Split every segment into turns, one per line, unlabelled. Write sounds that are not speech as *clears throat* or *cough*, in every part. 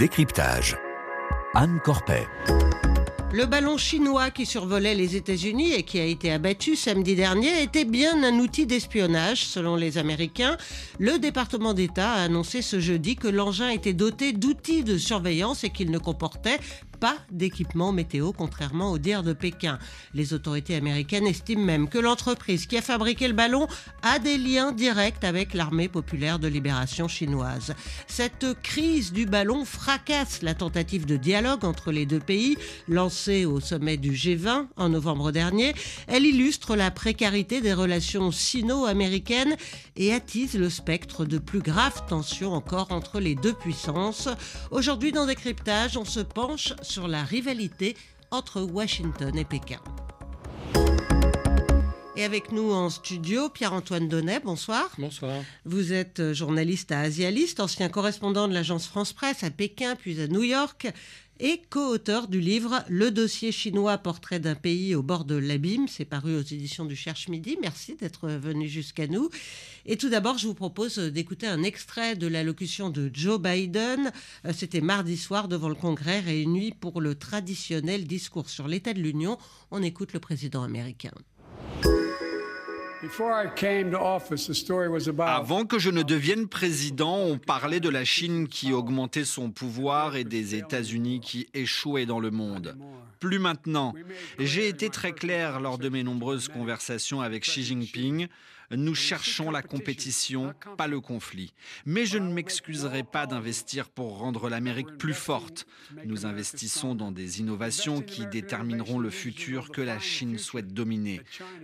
Décryptage. Anne Corpet.
Le ballon chinois qui survolait les États-Unis et qui a été abattu samedi dernier était bien un outil d'espionnage, selon les Américains. Le département d'État a annoncé ce jeudi que l'engin était doté d'outils de surveillance et qu'il ne comportait pas d'équipement météo, contrairement au dire de Pékin. Les autorités américaines estiment même que l'entreprise qui a fabriqué le ballon a des liens directs avec l'armée populaire de libération chinoise. Cette crise du ballon fracasse la tentative de dialogue entre les deux pays lancée au sommet du G20 en novembre dernier. Elle illustre la précarité des relations sino-américaines et attise le spectre de plus graves tensions encore entre les deux puissances. Aujourd'hui, dans Décryptage, on se penche sur la rivalité entre Washington et Pékin. Et avec nous en studio, Pierre-Antoine Donnet, bonsoir.
Bonsoir.
Vous êtes journaliste à Asialiste, ancien correspondant de l'agence France-Presse à Pékin puis à New York et co-auteur du livre Le dossier chinois, portrait d'un pays au bord de l'abîme. C'est paru aux éditions du Cherche Midi. Merci d'être venu jusqu'à nous. Et tout d'abord, je vous propose d'écouter un extrait de l'allocution de Joe Biden. Euh, c'était mardi soir devant le Congrès réuni pour le traditionnel discours sur l'état de l'Union. On écoute le président américain.
Avant que je ne devienne président, on parlait de la Chine qui augmentait son pouvoir et des États-Unis qui échouaient dans le monde. Plus maintenant. J'ai été très clair lors de mes nombreuses conversations avec Xi Jinping. Nous cherchons la compétition, pas le conflit. Mais je ne m'excuserai pas d'investir pour rendre l'Amérique plus forte. Nous investissons dans des innovations qui détermineront le futur que la Chine souhaite dominer.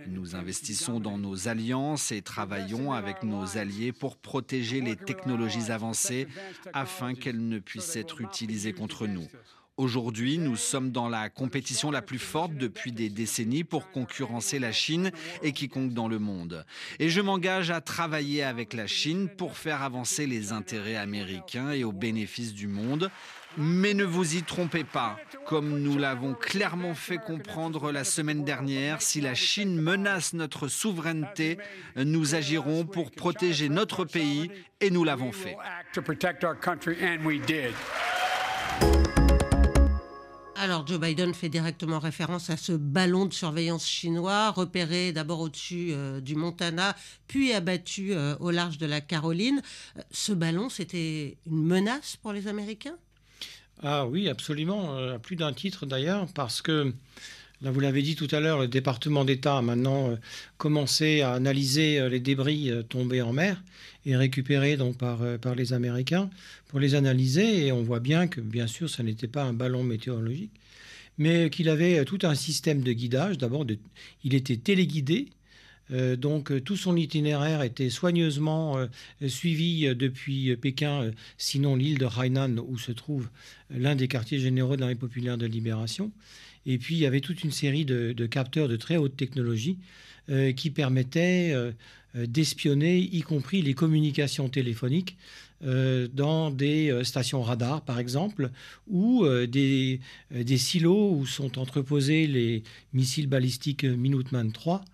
Nous investissons dans nos alliances et travaillons avec nos alliés pour protéger les technologies avancées afin qu'elles ne puissent être utilisées contre nous. Aujourd'hui, nous sommes dans la compétition la plus forte depuis des décennies pour concurrencer la Chine et quiconque dans le monde. Et je m'engage à travailler avec la Chine pour faire avancer les intérêts américains et au bénéfice du monde. Mais ne vous y trompez pas, comme nous l'avons clairement fait comprendre la semaine dernière, si la Chine menace notre souveraineté, nous agirons pour protéger notre pays et nous l'avons fait.
Alors Joe Biden fait directement référence à ce ballon de surveillance chinois repéré d'abord au-dessus euh, du Montana, puis abattu euh, au large de la Caroline. Euh, ce ballon, c'était une menace pour les Américains?
Ah oui, absolument, à plus d'un titre d'ailleurs, parce que Là, vous l'avez dit tout à l'heure, le département d'État a maintenant commencé à analyser les débris tombés en mer et récupérés donc par, les Américains pour les analyser. Et on voit bien que, bien sûr, ce n'était pas un ballon météorologique, mais qu'il avait tout un système de guidage. D'abord, il était téléguidé. donc tout son itinéraire était soigneusement suivi depuis Pékin, sinon l'île de Hainan où se trouve l'un des quartiers généraux de l'armée populaire de libération. Et puis, il y avait toute une série de, capteurs de très haute technologie euh, qui permettaient euh, euh, d'espionner, y compris les communications téléphoniques, dans des stations radars, par exemple, ou des, silos où sont entreposés les missiles balistiques Minuteman 3.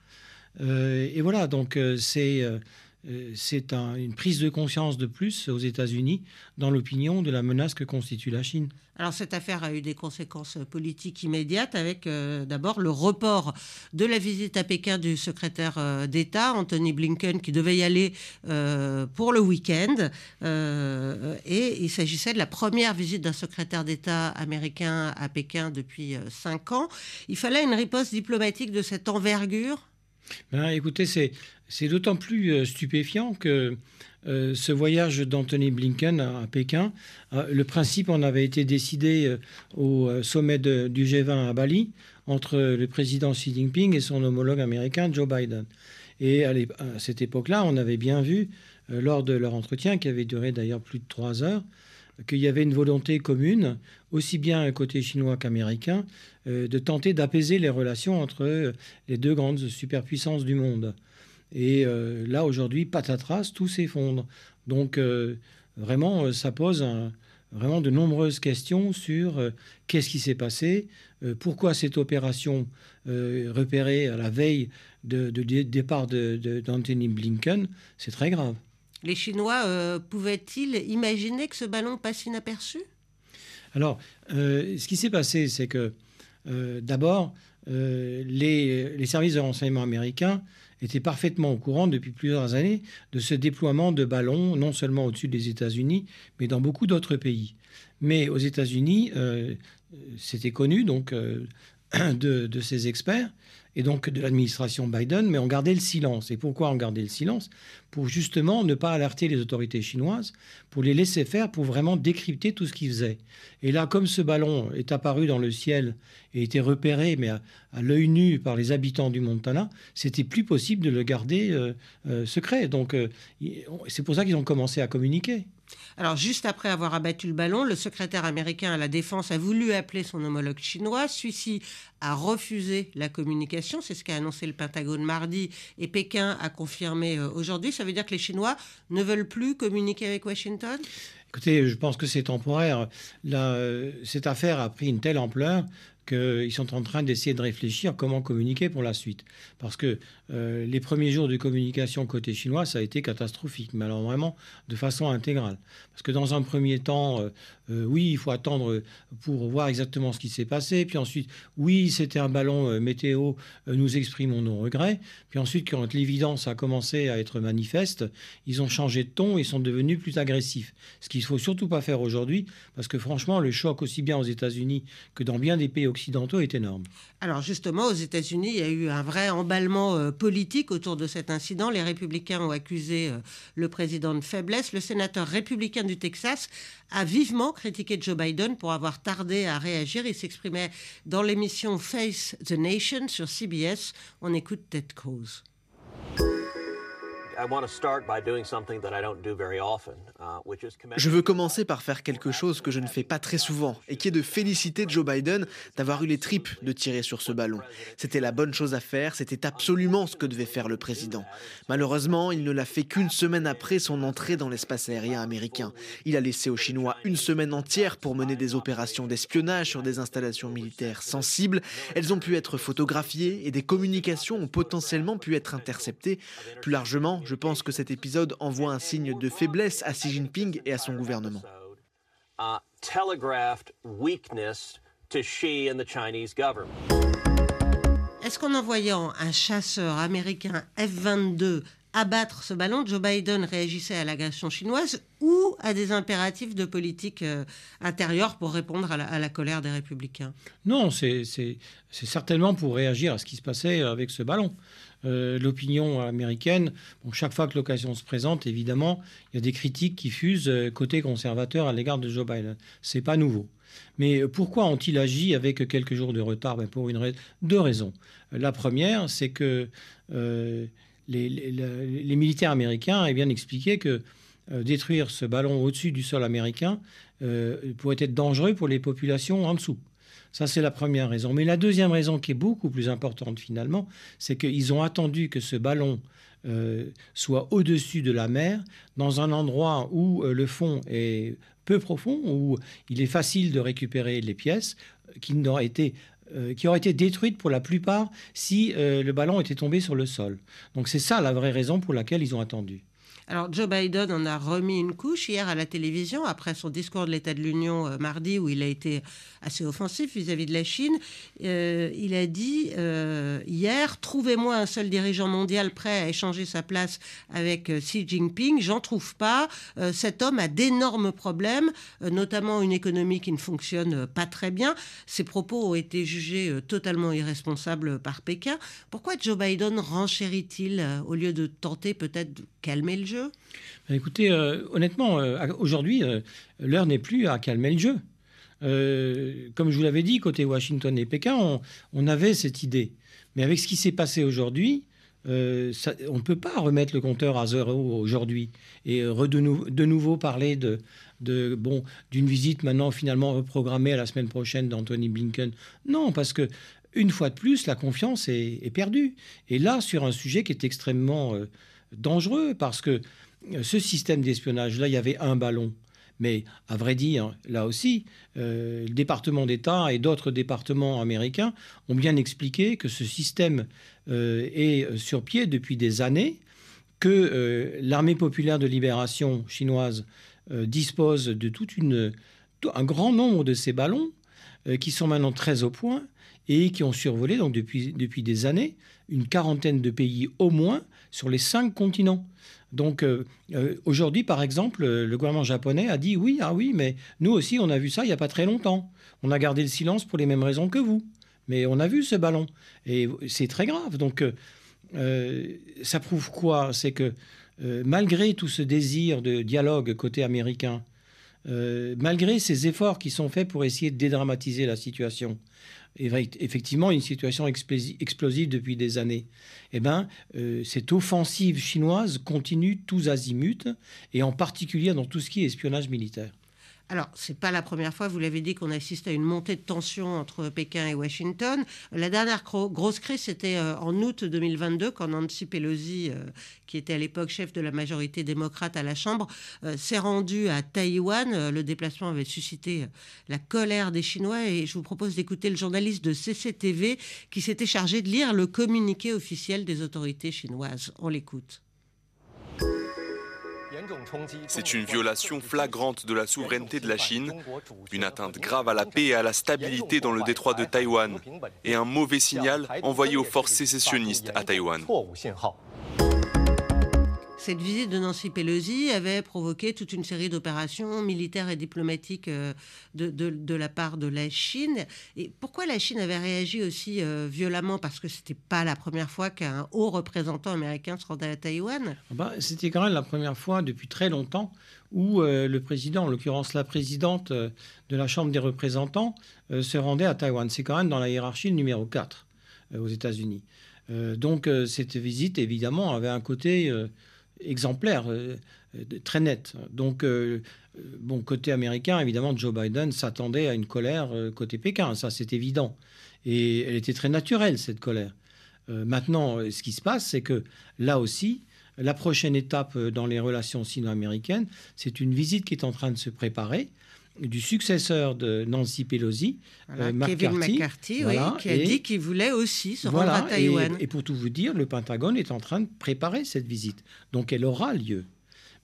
et voilà, donc c'est euh, c'est une prise de conscience de plus aux États-Unis dans l'opinion de la menace que constitue la Chine.
Alors cette affaire a eu des conséquences politiques immédiates avec euh, d'abord le report de la visite à Pékin du secrétaire euh, d'État Anthony Blinken qui devait y aller pour le week-end et il s'agissait de la première visite d'un secrétaire d'État américain à Pékin depuis cinq ans. Il fallait une riposte diplomatique de cette envergure
ben, écoutez, c'est d'autant plus euh, stupéfiant que euh, ce voyage d'Anthony Blinken à, Pékin, euh, le principe en avait été décidé au sommet du G20 à Bali entre le président Xi Jinping et son homologue américain Joe Biden. Et à, cette époque-là, on avait bien vu, lors de leur entretien, qui avait duré d'ailleurs plus de trois heures, qu'il y avait une volonté commune, aussi bien côté chinois qu'américain, euh, de tenter d'apaiser les relations entre euh, les deux grandes superpuissances du monde. Et euh, là, aujourd'hui, patatras, tout s'effondre. Donc, vraiment, ça pose vraiment de nombreuses questions sur qu'est-ce qui s'est passé, pourquoi cette opération repérée à la veille de, départ d'Anthony Blinken, c'est très grave.
Les Chinois pouvaient-ils imaginer que ce ballon passe inaperçu?
Alors, ce qui s'est passé, c'est que d'abord, les, services de renseignement américains étaient parfaitement au courant depuis plusieurs années de ce déploiement de ballons, non seulement au-dessus des États-Unis, mais dans beaucoup d'autres pays. Mais aux États-Unis, c'était connu donc *clears throat* de, ces experts et donc de l'administration Biden, mais on gardait le silence. Et pourquoi on gardait le silence? Pour justement ne pas alerter les autorités chinoises, pour les laisser faire, pour vraiment décrypter tout ce qu'ils faisaient. Et là, comme ce ballon est apparu dans le ciel et était repéré, mais à, l'œil nu par les habitants du Montana, c'était plus possible de le garder euh, euh, secret. Donc euh, c'est pour ça qu'ils ont commencé à communiquer.
Alors, juste après avoir abattu le ballon, le secrétaire américain à la Défense a voulu appeler son homologue chinois. Celui-ci a refusé la communication. C'est ce qu'a annoncé le Pentagone mardi et Pékin a confirmé euh, aujourd'hui. Ça veut dire que les Chinois ne veulent plus communiquer avec Washington?
Écoutez, je pense que c'est temporaire. Euh, cette affaire a pris une telle ampleur qu'ils sont en train d'essayer de réfléchir comment communiquer pour la suite. Parce que euh, les premiers jours de communication côté chinois, ça a été catastrophique, mais alors vraiment de façon intégrale. Parce que dans un premier temps, euh, euh, oui, il faut attendre pour voir exactement ce qui s'est passé. Puis ensuite, oui, c'était un ballon météo, nous exprimons nos regrets. Puis ensuite, quand l'évidence a commencé à être manifeste, ils ont changé de ton et sont devenus plus agressifs. Ce qu'il ne faut surtout pas faire aujourd'hui, parce que franchement, le choc aussi bien aux États-Unis que dans bien des pays occidentaux est énorme.
Alors justement, aux États-Unis, il y a eu un vrai emballement politique autour de cet incident. Les républicains ont accusé euh, le président de faiblesse. Le sénateur républicain du Texas a vivement critiqué Joe Biden pour avoir tardé à réagir. Il s'exprimait dans l'émission Face the Nation sur CBS. On écoute Ted Cruz.
Je veux commencer par faire quelque chose que je ne fais pas très souvent et qui est de féliciter Joe Biden d'avoir eu les tripes de tirer sur ce ballon. C'était la bonne chose à faire, c'était absolument ce que devait faire le président. Malheureusement, il ne l'a fait qu'une semaine après son entrée dans l'espace aérien américain. Il a laissé aux Chinois une semaine entière pour mener des opérations d'espionnage sur des installations militaires sensibles. Elles ont pu être photographiées et des communications ont potentiellement pu être interceptées. Plus largement, je pense que cet épisode envoie un signe de faiblesse à Xi Jinping et à son gouvernement.
Est-ce qu'en envoyant un chasseur américain F-22 abattre ce ballon, Joe Biden réagissait à l'agression chinoise ou à des impératifs de politique euh, intérieure pour répondre à la, colère des républicains
Non, c'est certainement pour réagir à ce qui se passait avec ce ballon. Euh, l'opinion américaine, chaque fois que l'occasion se présente, évidemment, il y a des critiques qui fusent euh, côté conservateur à l'égard de Joe Biden. C'est pas nouveau. Mais pourquoi ont-ils agi avec quelques jours de retard? Ben Pour une deux raisons. La première, c'est que les, militaires américains avaient bien expliqué que euh, détruire ce ballon au-dessus du sol américain euh, pourrait être dangereux pour les populations en dessous. Ça, c'est la première raison. Mais la deuxième raison, qui est beaucoup plus importante finalement, c'est qu'ils ont attendu que ce ballon euh, soit au-dessus de la mer, dans un endroit où le fond est peu profond, où il est facile de récupérer les pièces, qui n'auraient été euh, qui auraient été détruites pour la plupart si euh, le ballon était tombé sur le sol. Donc c'est ça la vraie raison pour laquelle ils ont attendu.
Alors Joe Biden en a remis une couche hier à la télévision après son discours de l'État de l'Union euh, mardi où il a été assez offensif vis-à-vis de la Chine. Euh, il a dit euh, hier trouvez-moi un seul dirigeant mondial prêt à échanger sa place avec Xi Jinping. J'en trouve pas. cet homme a d'énormes problèmes, notamment une économie qui ne fonctionne pas très bien. Ses propos ont été jugés totalement irresponsables par Pékin. Pourquoi Joe Biden renchérit-il au lieu de tenter peut-être de calmer le jeu?
Ben, écoutez, euh, honnêtement, euh, aujourd'hui, euh, l'heure n'est plus à calmer le jeu. comme je vous l'avais dit, côté Washington et Pékin, on, avait cette idée. Mais avec ce qui s'est passé aujourd'hui, on ne peut pas remettre le compteur à zéro aujourd'hui et de, nouveau parler de, bon d'une visite maintenant finalement reprogrammée à la semaine prochaine d'Anthony Blinken. Non, parce que une fois de plus, la confiance est, perdue. Et là, sur un sujet qui est extrêmement dangereux parce que euh, ce système d'espionnage, là, il y avait un ballon. Mais à vrai dire, là aussi, euh, le département d'État et d'autres départements américains ont bien expliqué que ce système euh, est sur pied depuis des années, que l'armée populaire de libération chinoise dispose de toute une, un grand nombre de ces ballons qui sont maintenant très au point et qui ont survolé donc depuis, depuis des années une quarantaine de pays au moins sur les cinq continents. Donc aujourd'hui, par exemple, le gouvernement japonais a dit oui, ah oui, mais nous aussi, on a vu ça il n'y a pas très longtemps. On a gardé le silence pour les mêmes raisons que vous. Mais on a vu ce ballon. Et c'est très grave. Donc euh, ça prouve quoi? C'est que euh, malgré tout ce désir de dialogue côté américain, euh, malgré ces efforts qui sont faits pour essayer de dédramatiser la situation, effectivement une situation explosive depuis des années, eh ben, cette offensive chinoise continue tous azimuts, et en particulier dans tout ce qui est espionnage militaire.
Alors, c'est pas la première fois, vous l'avez dit, qu'on assiste à une montée de tension entre Pékin et Washington. La dernière grosse crise, c'était euh, en août 2022, quand Nancy Pelosi, euh, qui était à l'époque chef de la majorité démocrate à la Chambre, euh, s'est rendue à Taïwan. Le déplacement avait suscité la colère des Chinois et je vous propose d'écouter le journaliste de CCTV qui s'était chargé de lire le communiqué officiel des autorités chinoises. On l'écoute.
C'est une violation flagrante de la souveraineté de la Chine, une atteinte grave à la paix et à la stabilité dans le détroit de Taïwan, et un mauvais signal envoyé aux forces sécessionnistes à Taïwan.
Cette visite de Nancy Pelosi avait provoqué toute une série d'opérations militaires et diplomatiques euh, de, la part de la Chine. Et pourquoi la Chine avait réagi aussi euh, violemment? Parce que ce n'était pas la première fois qu'un haut représentant américain se rendait à Taïwan?
Ah bah, C'était quand même la première fois depuis très longtemps où euh, le président, en l'occurrence la présidente de la Chambre des représentants, se rendait à Taïwan. C'est quand même dans la hiérarchie numéro 4 aux États-Unis. donc cette visite, évidemment, avait un côté exemplaire, euh, très net. Donc, euh, bon, côté américain, évidemment, Joe Biden s'attendait à une colère euh, côté Pékin, ça c'est évident. Et elle était très naturelle, cette colère. maintenant, ce qui se passe, c'est que là aussi, la prochaine étape dans les relations sino-américaines, c'est une visite qui est en train de se préparer du successeur de Nancy Pelosi,
Kevin McCarthy, qui a dit qu'il voulait aussi se rendre à Taïwan.
Et, pour tout vous dire, le Pentagone est en train de préparer cette visite. Donc elle aura lieu.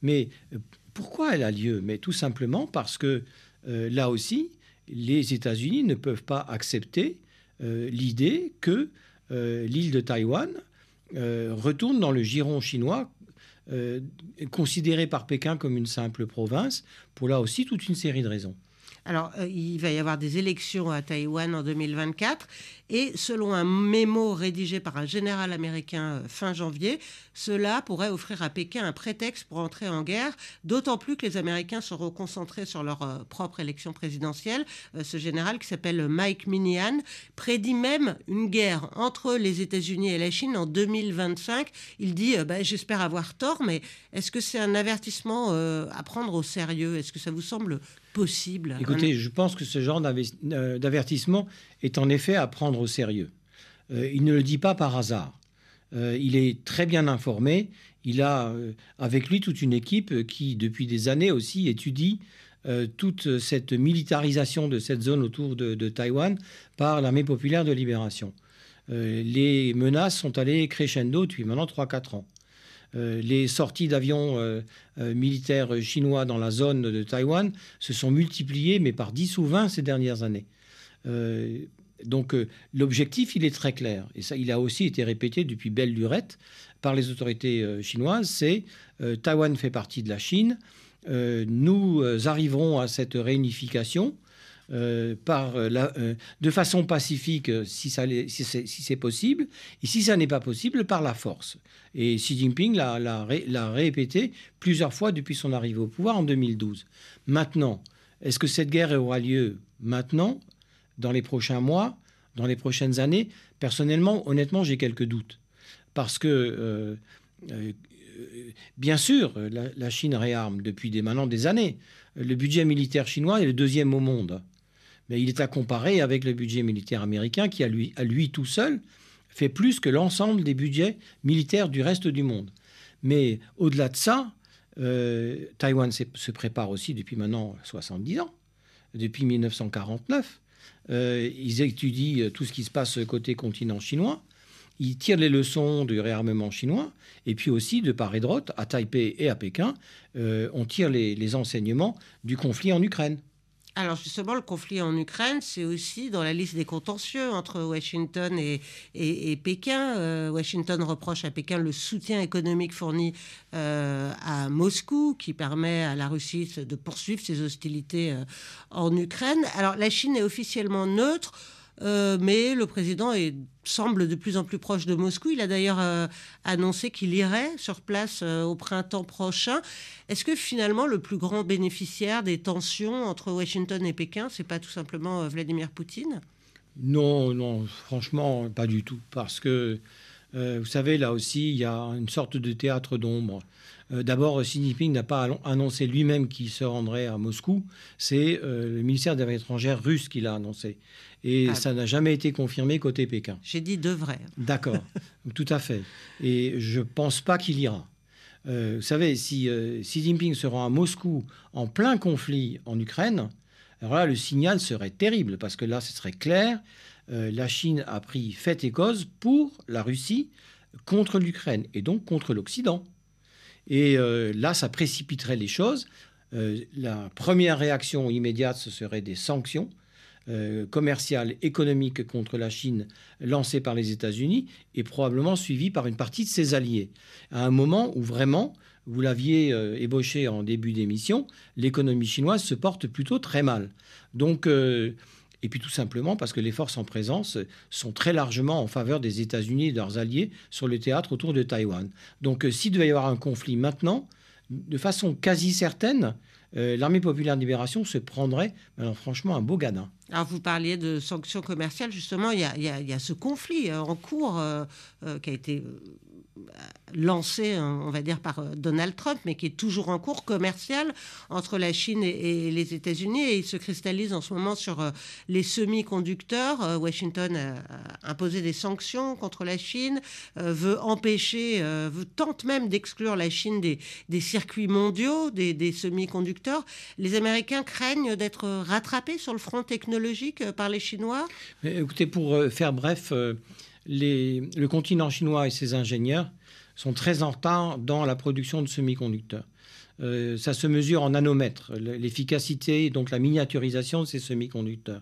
Mais euh, pourquoi elle a lieu? Mais tout simplement parce que euh, là aussi, les États-Unis ne peuvent pas accepter euh, l'idée que l'île de Taïwan retourne dans le giron chinois euh, considéré par Pékin comme une simple province, pour là aussi toute une série de raisons.
Alors, euh, il va y avoir des élections à Taïwan en 2024. Et selon un mémo rédigé par un général américain euh, fin janvier, cela pourrait offrir à Pékin un prétexte pour entrer en guerre, d'autant plus que les Américains seront concentrés sur leur euh, propre élection présidentielle. ce général, qui s'appelle Mike Minihan, prédit même une guerre entre les États-Unis et la Chine en 2025. Il dit bah, J'espère avoir tort, mais est-ce que c'est un avertissement à prendre au sérieux? Est-ce que ça vous semble possible.
Écoutez, je pense que ce genre euh, d'avertissement est en effet à prendre au sérieux. Euh, il ne le dit pas par hasard. Euh, il est très bien informé. Il a avec lui toute une équipe qui, depuis des années aussi, étudie toute cette militarisation de cette zone autour de, de Taïwan par l'armée populaire de libération. les menaces sont allées crescendo depuis maintenant 3-4 ans. Euh, les sorties d'avions euh, euh, militaires chinois dans la zone de Taïwan se sont multipliées, mais par 10 ou 20 ces dernières années. donc l'objectif, il est très clair. Et ça, il a aussi été répété depuis belle lurette par les autorités chinoises, c'est Taïwan fait partie de la Chine. nous arriverons à cette réunification euh, par euh, euh, de façon pacifique si, c'est possible, et si ça n'est pas possible, par la force. Et Xi Jinping l'a répété plusieurs fois depuis son arrivée au pouvoir en 2012. Maintenant, est-ce que cette guerre aura lieu maintenant, dans les prochains mois, dans les prochaines années? Personnellement, honnêtement, j'ai quelques doutes. Parce que, bien sûr, la, Chine réarme depuis maintenant des années. Le budget militaire chinois est le deuxième au monde mais il est à comparer avec le budget militaire américain qui, à lui, tout seul, fait plus que l'ensemble des budgets militaires du reste du monde. Mais au-delà de ça, euh, Taïwan se prépare aussi depuis maintenant 70 ans, depuis 1949. Euh, ils étudient tout ce qui se passe côté continent chinois. Ils tirent les leçons du réarmement chinois. Et puis aussi, de part et d'autre, à Taipei et à Pékin, euh, on tire les enseignements du conflit en Ukraine.
Alors justement, le conflit en Ukraine, c'est aussi dans la liste des contentieux entre Washington et, et, Pékin. Euh, Washington reproche à Pékin le soutien économique fourni euh, à Moscou, qui permet à la Russie de poursuivre ses hostilités euh, en Ukraine. Alors la Chine est officiellement neutre. Euh, mais le président semble de plus en plus proche de Moscou. Il a d'ailleurs euh, annoncé qu'il irait sur place euh, au printemps prochain. Est-ce que finalement le plus grand bénéficiaire des tensions entre Washington et Pékin, c'est pas tout simplement Vladimir Poutine?
Non, non, franchement, pas du tout. Parce que, vous savez, là aussi, il y a une sorte de théâtre d'ombre. D'abord, Xi Jinping n'a pas annoncé lui-même qu'il se rendrait à Moscou. C'est le ministère des Affaires étrangères russe qui l'a annoncé. Et ah. ça n'a jamais été confirmé côté Pékin.
J'ai dit devrait.
D'accord, *laughs* tout à fait. Et je ne pense pas qu'il ira. Euh, vous savez, si euh, Xi Jinping se rend à Moscou en plein conflit en Ukraine, alors là, le signal serait terrible, parce que là, ce serait clair, euh, la Chine a pris fait et cause pour la Russie contre l'Ukraine, et donc contre l'Occident. Et là, ça précipiterait les choses. la première réaction immédiate, ce serait des sanctions euh, commerciale, économique contre la Chine lancée par les États-Unis et probablement suivie par une partie de ses alliés. À un moment où vraiment, vous l'aviez euh, ébauché en début d'émission, l'économie chinoise se porte plutôt très mal. Donc, euh, et puis tout simplement parce que les forces en présence sont très largement en faveur des États-Unis et de leurs alliés sur le théâtre autour de Taïwan. Donc s'il devait y avoir un conflit maintenant, de façon quasi certaine, l'armée populaire de libération se prendrait, franchement, un beau gadin.
Alors vous parliez de sanctions commerciales, justement, il y a, ce conflit euh, en cours euh, euh, qui a été lancé, hein, on va dire, par euh, Donald Trump, mais qui est toujours en cours commercial entre la Chine et, les États-Unis. Et il se cristallise en ce moment sur euh, les semi-conducteurs. Euh, Washington a imposé des sanctions contre la Chine, veut empêcher, tente même d'exclure la Chine des, circuits mondiaux des, semi-conducteurs. Les Américains craignent d'être rattrapés sur le front technologique par les Chinois?
Écoutez, pour faire bref, le continent chinois et ses ingénieurs sont très en retard dans la production de semi-conducteurs. Euh, ça se mesure en nanomètres, l'efficacité et donc la miniaturisation de ces semi-conducteurs.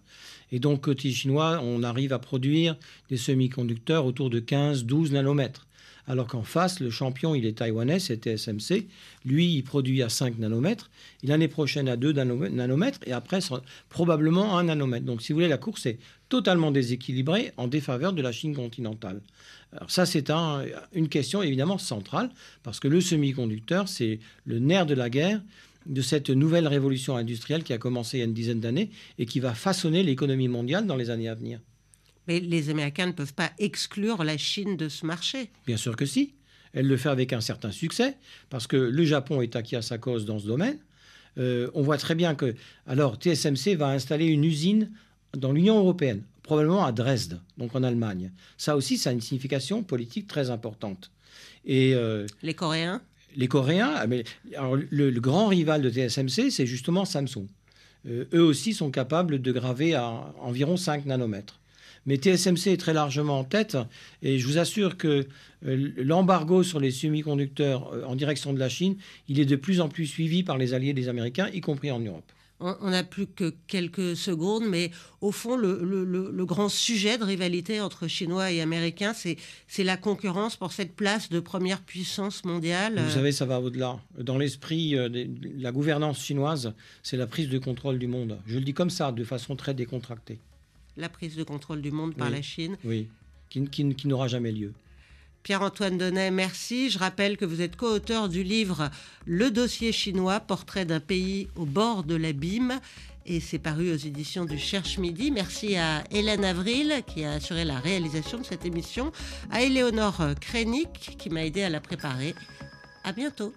Et donc, côté chinois, on arrive à produire des semi-conducteurs autour de 15-12 nanomètres. Alors qu'en face, le champion, il est taïwanais, c'est TSMC. Lui, il produit à 5 nanomètres. L'année prochaine, à 2 nanomètres. Et après, probablement 1 nanomètre. Donc, si vous voulez, la course est totalement déséquilibrée en défaveur de la Chine continentale. Alors ça, c'est une question évidemment centrale, parce que le semi-conducteur, c'est le nerf de la guerre de cette nouvelle révolution industrielle qui a commencé il y a une dizaine d'années et qui va façonner l'économie mondiale dans les années à venir.
Mais les Américains ne peuvent pas exclure la Chine de ce marché.
Bien sûr que si. Elle le fait avec un certain succès, parce que le Japon est acquis à sa cause dans ce domaine. Euh, on voit très bien que, alors, TSMC va installer une usine dans l'Union européenne, probablement à Dresde, donc en Allemagne. Ça aussi, ça a une signification politique très importante.
Et euh, les Coréens?
Les Coréens, ah, mais, le, grand rival de TSMC, c'est justement Samsung. Euh, eux aussi sont capables de graver à environ 5 nanomètres. Mais TSMC est très largement en tête et je vous assure que euh, l'embargo sur les semi-conducteurs en direction de la Chine, il est de plus en plus suivi par les alliés des Américains, y compris en Europe
on n'a plus que quelques secondes, mais au fond, le, grand sujet de rivalité entre Chinois et Américains, c'est la concurrence pour cette place de première puissance mondiale.
Vous savez, ça va au-delà. Dans l'esprit euh, de la gouvernance chinoise, c'est la prise de contrôle du monde. Je le dis comme ça, de façon très décontractée.
La prise de contrôle du monde par la Chine
Oui, qui n'aura jamais lieu.
Pierre-Antoine Donnet, merci. Je rappelle que vous êtes co-auteur du livre Le dossier chinois, portrait d'un pays au bord de l'abîme. Et c'est paru aux éditions du Cherche Midi. Merci à Hélène Avril qui a assuré la réalisation de cette émission, à Éléonore Krenik qui m'a aidé à la préparer. À bientôt.